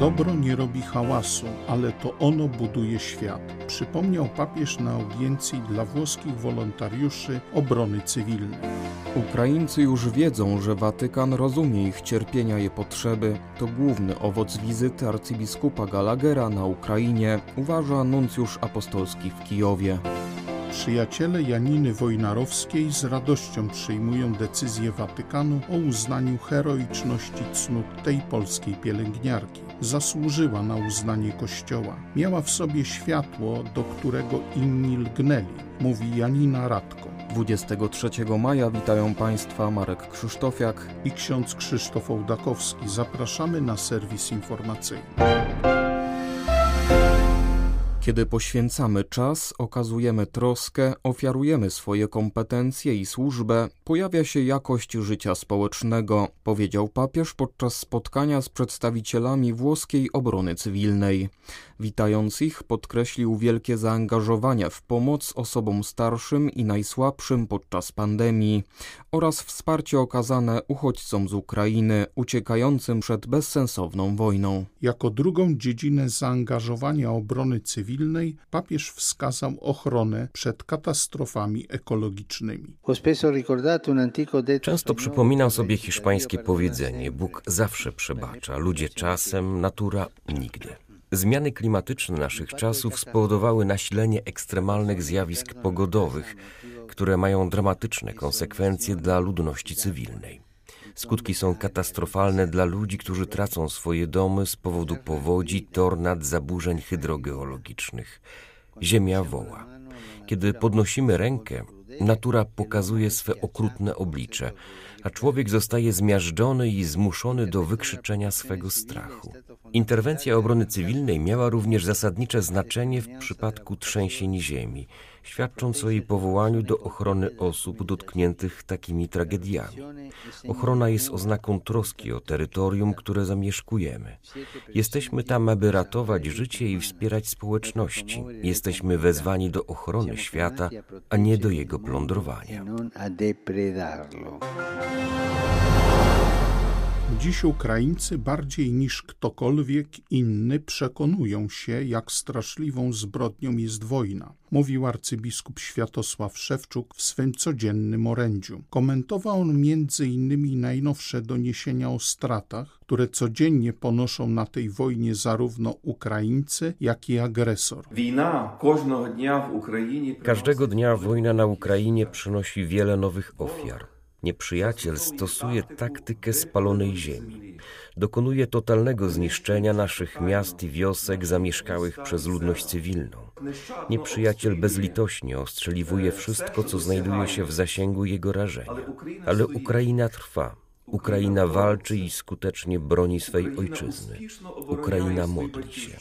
Dobro nie robi hałasu, ale to ono buduje świat. Przypomniał papież na audiencji dla włoskich wolontariuszy obrony cywilnej. Ukraińcy już wiedzą, że Watykan rozumie ich cierpienia i potrzeby. To główny owoc wizyty arcybiskupa Gallaghera na Ukrainie, uważa nuncjusz apostolski w Kijowie. Przyjaciele Janiny Wojnarowskiej z radością przyjmują decyzję Watykanu o uznaniu heroiczności cnót tej polskiej pielęgniarki. Zasłużyła na uznanie Kościoła. Miała w sobie światło, do którego inni lgnęli, mówi Janina Radko. 23 maja witają Państwa Marek Krzysztofiak i ksiądz Krzysztof Ołdakowski. Zapraszamy na serwis informacyjny. Kiedy poświęcamy czas, okazujemy troskę, ofiarujemy swoje kompetencje i służbę, pojawia się jakość życia społecznego, powiedział papież podczas spotkania z przedstawicielami włoskiej obrony cywilnej. Witając ich, podkreślił wielkie zaangażowanie w pomoc osobom starszym i najsłabszym podczas pandemii oraz wsparcie okazane uchodźcom z Ukrainy uciekającym przed bezsensowną wojną. Jako drugą dziedzinę zaangażowania obrony cywilnej papież wskazał ochronę przed katastrofami ekologicznymi. Często przypominam sobie hiszpańskie powiedzenie: Bóg zawsze przebacza, ludzie czasem, natura nigdy. Zmiany klimatyczne naszych czasów spowodowały nasilenie ekstremalnych zjawisk pogodowych, które mają dramatyczne konsekwencje dla ludności cywilnej. Skutki są katastrofalne dla ludzi, którzy tracą swoje domy z powodu powodzi, tornad, zaburzeń hydrogeologicznych. Ziemia woła. Kiedy podnosimy rękę, natura pokazuje swe okrutne oblicze, a człowiek zostaje zmiażdżony i zmuszony do wykrzyczenia swego strachu. Interwencja obrony cywilnej miała również zasadnicze znaczenie w przypadku trzęsień ziemi, świadcząc o jej powołaniu do ochrony osób dotkniętych takimi tragediami. Ochrona jest oznaką troski o terytorium, które zamieszkujemy. Jesteśmy tam, aby ratować życie i wspierać społeczności. Jesteśmy wezwani do ochrony świata, a nie do jego plądrowania. Dziś Ukraińcy bardziej niż ktokolwiek inny przekonują się, jak straszliwą zbrodnią jest wojna, mówił arcybiskup Światosław Szewczuk w swym codziennym orędziu. Komentował on m.in. najnowsze doniesienia o stratach, które codziennie ponoszą na tej wojnie zarówno Ukraińcy, jak i agresor. Każdego dnia wojna na Ukrainie przynosi wiele nowych ofiar. Nieprzyjaciel stosuje taktykę spalonej ziemi. Dokonuje totalnego zniszczenia naszych miast i wiosek zamieszkałych przez ludność cywilną. Nieprzyjaciel bezlitośnie ostrzeliwuje wszystko, co znajduje się w zasięgu jego rażenia. Ale Ukraina trwa. Ukraina walczy i skutecznie broni swej ojczyzny. Ukraina modli się.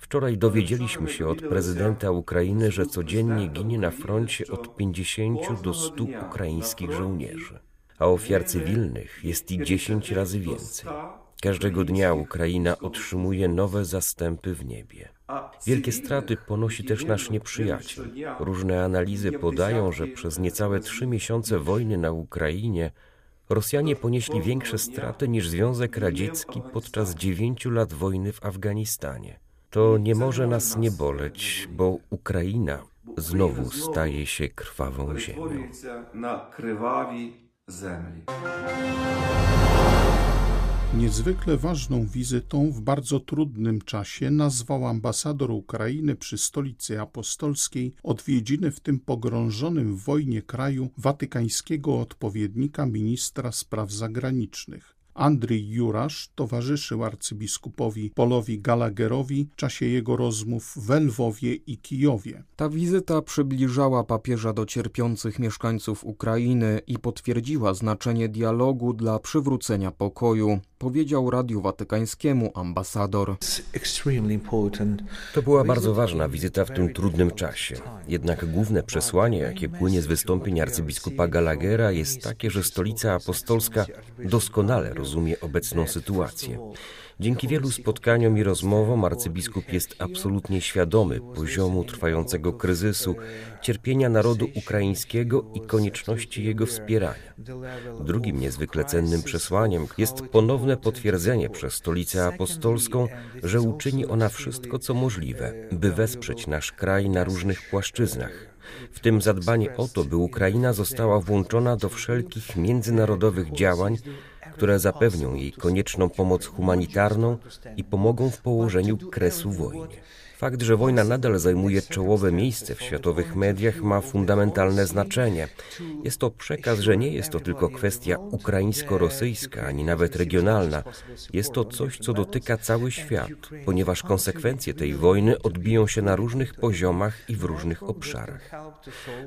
Wczoraj dowiedzieliśmy się od prezydenta Ukrainy, że codziennie ginie na froncie od 50 do 100 ukraińskich żołnierzy, a ofiar cywilnych jest i 10 razy więcej. Każdego dnia Ukraina otrzymuje nowe zastępy w niebie. Wielkie straty ponosi też nasz nieprzyjaciel. Różne analizy podają, że przez niecałe trzy miesiące wojny na Ukrainie Rosjanie ponieśli większe straty niż Związek Radziecki podczas dziewięciu lat wojny w Afganistanie. To nie może nas nie boleć, bo Ukraina znowu staje się krwawą ziemią. Niezwykle ważną wizytą w bardzo trudnym czasie nazwał ambasador Ukrainy przy stolicy apostolskiej odwiedziny w tym pogrążonym w wojnie kraju watykańskiego odpowiednika ministra spraw zagranicznych. Andrzej Jurasz towarzyszył arcybiskupowi Polowi Gallagherowi w czasie jego rozmów w Lwowie i Kijowie. Ta wizyta przybliżała papieża do cierpiących mieszkańców Ukrainy i potwierdziła znaczenie dialogu dla przywrócenia pokoju, powiedział Radiu Watykańskiemu ambasador. To była bardzo ważna wizyta w tym trudnym czasie. Jednak główne przesłanie, jakie płynie z wystąpień arcybiskupa Gallaghera jest takie, że stolica apostolska doskonale rozumie obecną sytuację. Dzięki wielu spotkaniom i rozmowom arcybiskup jest absolutnie świadomy poziomu trwającego kryzysu, cierpienia narodu ukraińskiego i konieczności jego wspierania. Drugim niezwykle cennym przesłaniem jest ponowne potwierdzenie przez Stolicę Apostolską, że uczyni ona wszystko, co możliwe, by wesprzeć nasz kraj na różnych płaszczyznach w tym zadbanie o to, by Ukraina została włączona do wszelkich międzynarodowych działań, które zapewnią jej konieczną pomoc humanitarną i pomogą w położeniu kresu wojnie. Fakt, że wojna nadal zajmuje czołowe miejsce w światowych mediach ma fundamentalne znaczenie. Jest to przekaz, że nie jest to tylko kwestia ukraińsko-rosyjska, ani nawet regionalna. Jest to coś, co dotyka cały świat, ponieważ konsekwencje tej wojny odbiją się na różnych poziomach i w różnych obszarach.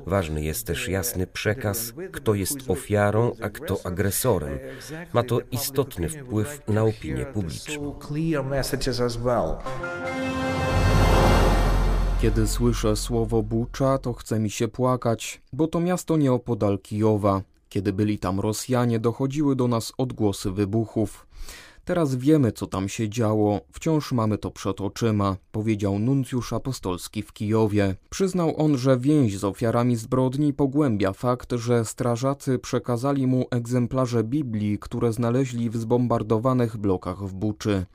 Ważny jest też jasny przekaz, kto jest ofiarą, a kto agresorem. Ma to istotny wpływ na opinię publiczną. Kiedy słyszę słowo Bucza, to chce mi się płakać, bo to miasto nieopodal Kijowa. Kiedy byli tam Rosjanie, dochodziły do nas odgłosy wybuchów. Teraz wiemy, co tam się działo, wciąż mamy to przed oczyma, powiedział nuncjusz apostolski w Kijowie. Przyznał on, że więź z ofiarami zbrodni pogłębia fakt, że strażacy przekazali mu egzemplarze Biblii, które znaleźli w zbombardowanych blokach w Buczy.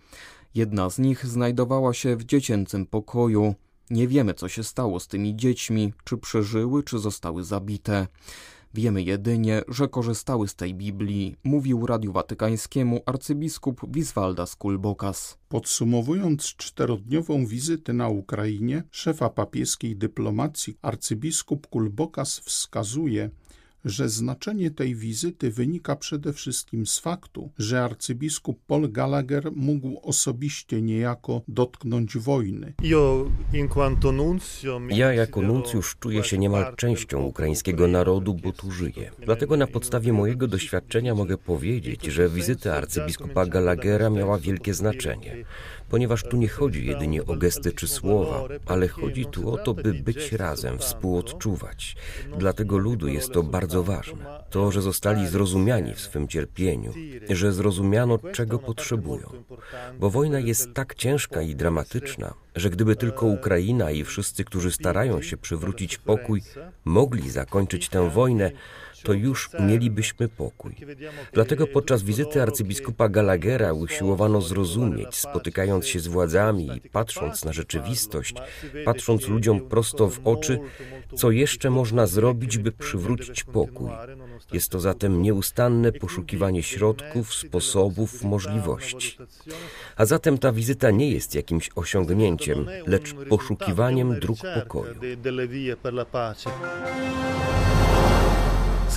Jedna z nich znajdowała się w dziecięcym pokoju. Nie wiemy, co się stało z tymi dziećmi, czy przeżyły, czy zostały zabite. Wiemy jedynie, że korzystały z tej Biblii, mówił Radiu Watykańskiemu arcybiskup Wiswaldas Kulbokas. Podsumowując czterodniową wizytę na Ukrainie, szefa papieskiej dyplomacji arcybiskup Kulbokas wskazuje, że znaczenie tej wizyty wynika przede wszystkim z faktu, że arcybiskup Paul Gallagher mógł osobiście niejako dotknąć wojny. Ja jako nuncjusz czuję się niemal częścią ukraińskiego narodu, bo tu żyję. Dlatego na podstawie mojego doświadczenia mogę powiedzieć, że wizyta arcybiskupa Gallaghera miała wielkie znaczenie ponieważ tu nie chodzi jedynie o gesty czy słowa, ale chodzi tu o to, by być razem, współodczuwać. Dla tego ludu jest to bardzo ważne. To, że zostali zrozumiani w swym cierpieniu, że zrozumiano, czego potrzebują. Bo wojna jest tak ciężka i dramatyczna, że gdyby tylko Ukraina i wszyscy, którzy starają się przywrócić pokój, mogli zakończyć tę wojnę, to już mielibyśmy pokój. Dlatego podczas wizyty arcybiskupa Gallaghera usiłowano zrozumieć, spotykając się z władzami i patrząc na rzeczywistość, patrząc ludziom prosto w oczy, co jeszcze można zrobić, by przywrócić pokój. Jest to zatem nieustanne poszukiwanie środków, sposobów, możliwości. A zatem ta wizyta nie jest jakimś osiągnięciem, lecz poszukiwaniem dróg pokoju.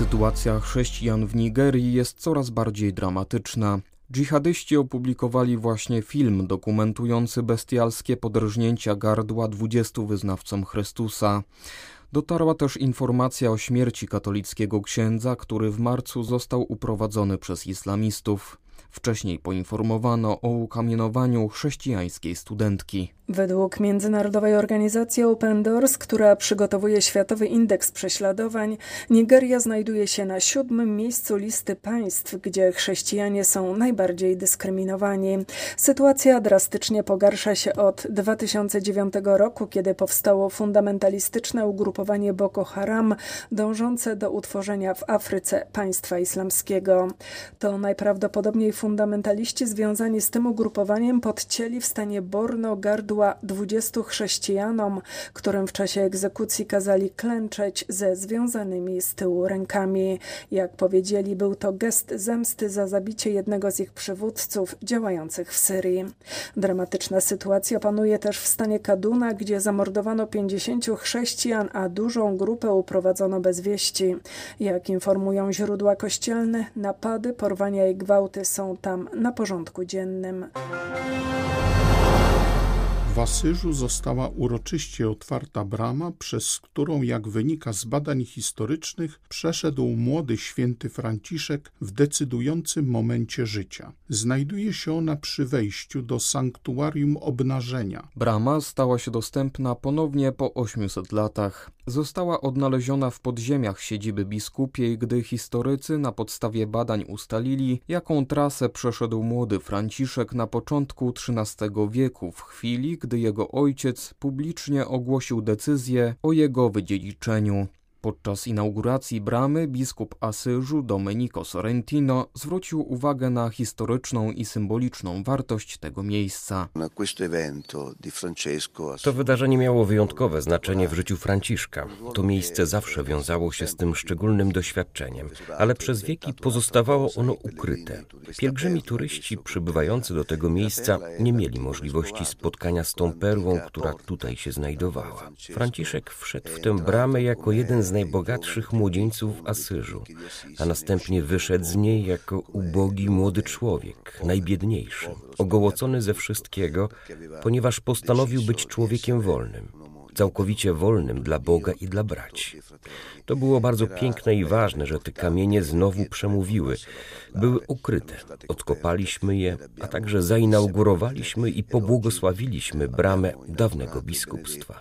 Sytuacja chrześcijan w Nigerii jest coraz bardziej dramatyczna. Dżihadyści opublikowali właśnie film dokumentujący bestialskie podrżnięcia gardła 20 wyznawcom Chrystusa. Dotarła też informacja o śmierci katolickiego księdza, który w marcu został uprowadzony przez islamistów. Wcześniej poinformowano o ukamienowaniu chrześcijańskiej studentki. Według międzynarodowej organizacji Open Doors, która przygotowuje Światowy Indeks Prześladowań, Nigeria znajduje się na siódmym miejscu listy państw, gdzie chrześcijanie są najbardziej dyskryminowani. Sytuacja drastycznie pogarsza się od 2009 roku, kiedy powstało fundamentalistyczne ugrupowanie Boko Haram, dążące do utworzenia w Afryce państwa islamskiego. To najprawdopodobniej fundamentaliści związani z tym ugrupowaniem podcięli w stanie Borno gardło gardła 20 chrześcijanom, którym w czasie egzekucji kazali klęczeć ze związanymi z tyłu rękami. Jak powiedzieli, był to gest zemsty za zabicie jednego z ich przywódców działających w Syrii. Dramatyczna sytuacja panuje też w stanie Kaduna, gdzie zamordowano 50 chrześcijan, a dużą grupę uprowadzono bez wieści. Jak informują źródła kościelne, napady, porwania i gwałty są tam na porządku dziennym. W Asyżu została uroczyście otwarta brama, przez którą, jak wynika z badań historycznych, przeszedł młody święty Franciszek w decydującym momencie życia. Znajduje się ona przy wejściu do sanktuarium obnażenia. Brama stała się dostępna ponownie po 800 latach. Została odnaleziona w podziemiach siedziby biskupiej, gdy historycy na podstawie badań ustalili, jaką trasę przeszedł młody Franciszek na początku XIII wieku, w chwili, gdy jego ojciec publicznie ogłosił decyzję o jego wydziedziczeniu. Podczas inauguracji bramy biskup Asyżu Domenico Sorrentino zwrócił uwagę na historyczną i symboliczną wartość tego miejsca. To wydarzenie miało wyjątkowe znaczenie w życiu Franciszka. To miejsce zawsze wiązało się z tym szczególnym doświadczeniem, ale przez wieki pozostawało ono ukryte. Pielgrzymi turyści przybywający do tego miejsca nie mieli możliwości spotkania z tą perłą, która tutaj się znajdowała. Franciszek wszedł w tę bramę jako jeden z najbogatszych młodzieńców Asyżu, a następnie wyszedł z niej jako ubogi młody człowiek, najbiedniejszy, ogołocony ze wszystkiego, ponieważ postanowił być człowiekiem wolnym całkowicie wolnym dla Boga i dla braci. To było bardzo piękne i ważne, że te kamienie znowu przemówiły. Były ukryte. Odkopaliśmy je, a także zainaugurowaliśmy i pobłogosławiliśmy bramę dawnego biskupstwa.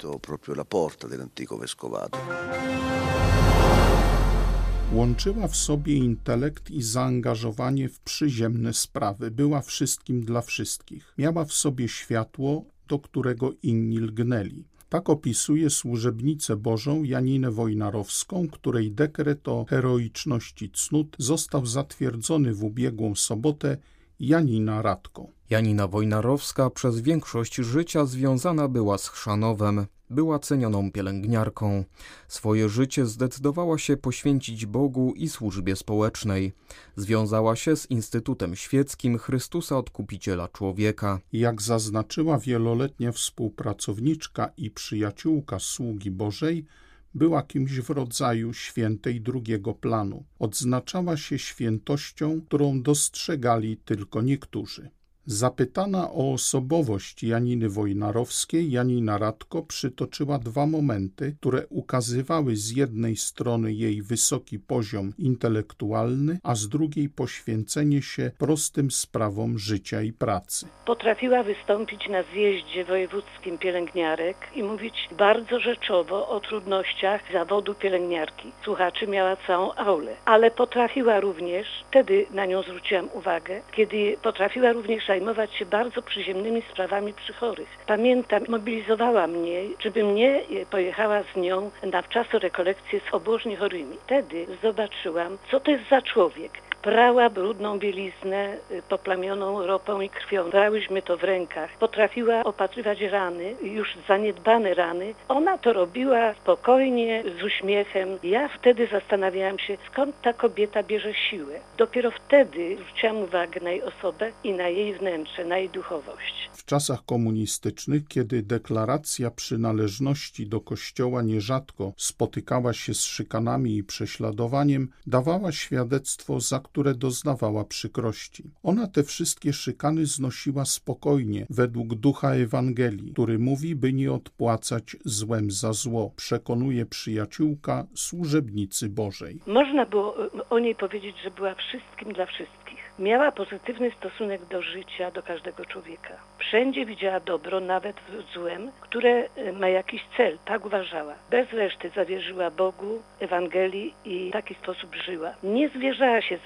Łączyła w sobie intelekt i zaangażowanie w przyziemne sprawy, była wszystkim dla wszystkich. Miała w sobie światło, do którego inni lgnęli. Tak opisuje służebnicę Bożą Janinę Wojnarowską, której dekret o heroiczności cnót został zatwierdzony w ubiegłą sobotę Janina Radko. Janina Wojnarowska przez większość życia związana była z Chrzanowem. Była cenioną pielęgniarką. Swoje życie zdecydowała się poświęcić Bogu i służbie społecznej. Związała się z Instytutem Świeckim Chrystusa Odkupiciela Człowieka. Jak zaznaczyła wieloletnia współpracowniczka i przyjaciółka sługi Bożej, była kimś w rodzaju świętej drugiego planu. Odznaczała się świętością, którą dostrzegali tylko niektórzy. Zapytana o osobowość Janiny Wojnarowskiej, Janina Radko przytoczyła dwa momenty, które ukazywały z jednej strony jej wysoki poziom intelektualny, a z drugiej poświęcenie się prostym sprawom życia i pracy. Potrafiła wystąpić na zjeździe wojewódzkim pielęgniarek i mówić bardzo rzeczowo o trudnościach zawodu pielęgniarki. Słuchaczy miała całą aulę, ale potrafiła również, wtedy na nią zwróciłam uwagę, kiedy potrafiła również zajmować się bardzo przyziemnymi sprawami przy chorych. Pamiętam, mobilizowała mnie, żebym nie pojechała z nią na wczasorekolekcję z obłożnie chorymi. Wtedy zobaczyłam, co to jest za człowiek prała brudną bieliznę y, poplamioną ropą i krwią. Brałyśmy to w rękach. Potrafiła opatrywać rany, już zaniedbane rany. Ona to robiła spokojnie, z uśmiechem. Ja wtedy zastanawiałam się, skąd ta kobieta bierze siłę. Dopiero wtedy zwróciłam uwagę na jej osobę i na jej wnętrze, na jej duchowość. W czasach komunistycznych, kiedy deklaracja przynależności do kościoła nierzadko spotykała się z szykanami i prześladowaniem, dawała świadectwo, za które doznawała przykrości. Ona te wszystkie szykany znosiła spokojnie, według ducha Ewangelii, który mówi, by nie odpłacać złem za zło, przekonuje przyjaciółka służebnicy Bożej. Można było o niej powiedzieć, że była wszystkim dla wszystkich. Miała pozytywny stosunek do życia, do każdego człowieka. Wszędzie widziała dobro, nawet w złem, które e, ma jakiś cel, tak uważała. Bez reszty zawierzyła Bogu, Ewangelii i w taki sposób żyła. Nie zwierzała się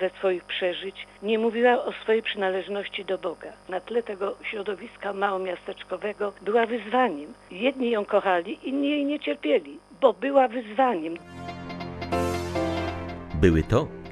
ze swoich przeżyć, nie mówiła o swojej przynależności do Boga. Na tle tego środowiska małomiasteczkowego była wyzwaniem. Jedni ją kochali, inni jej nie cierpieli, bo była wyzwaniem. Były to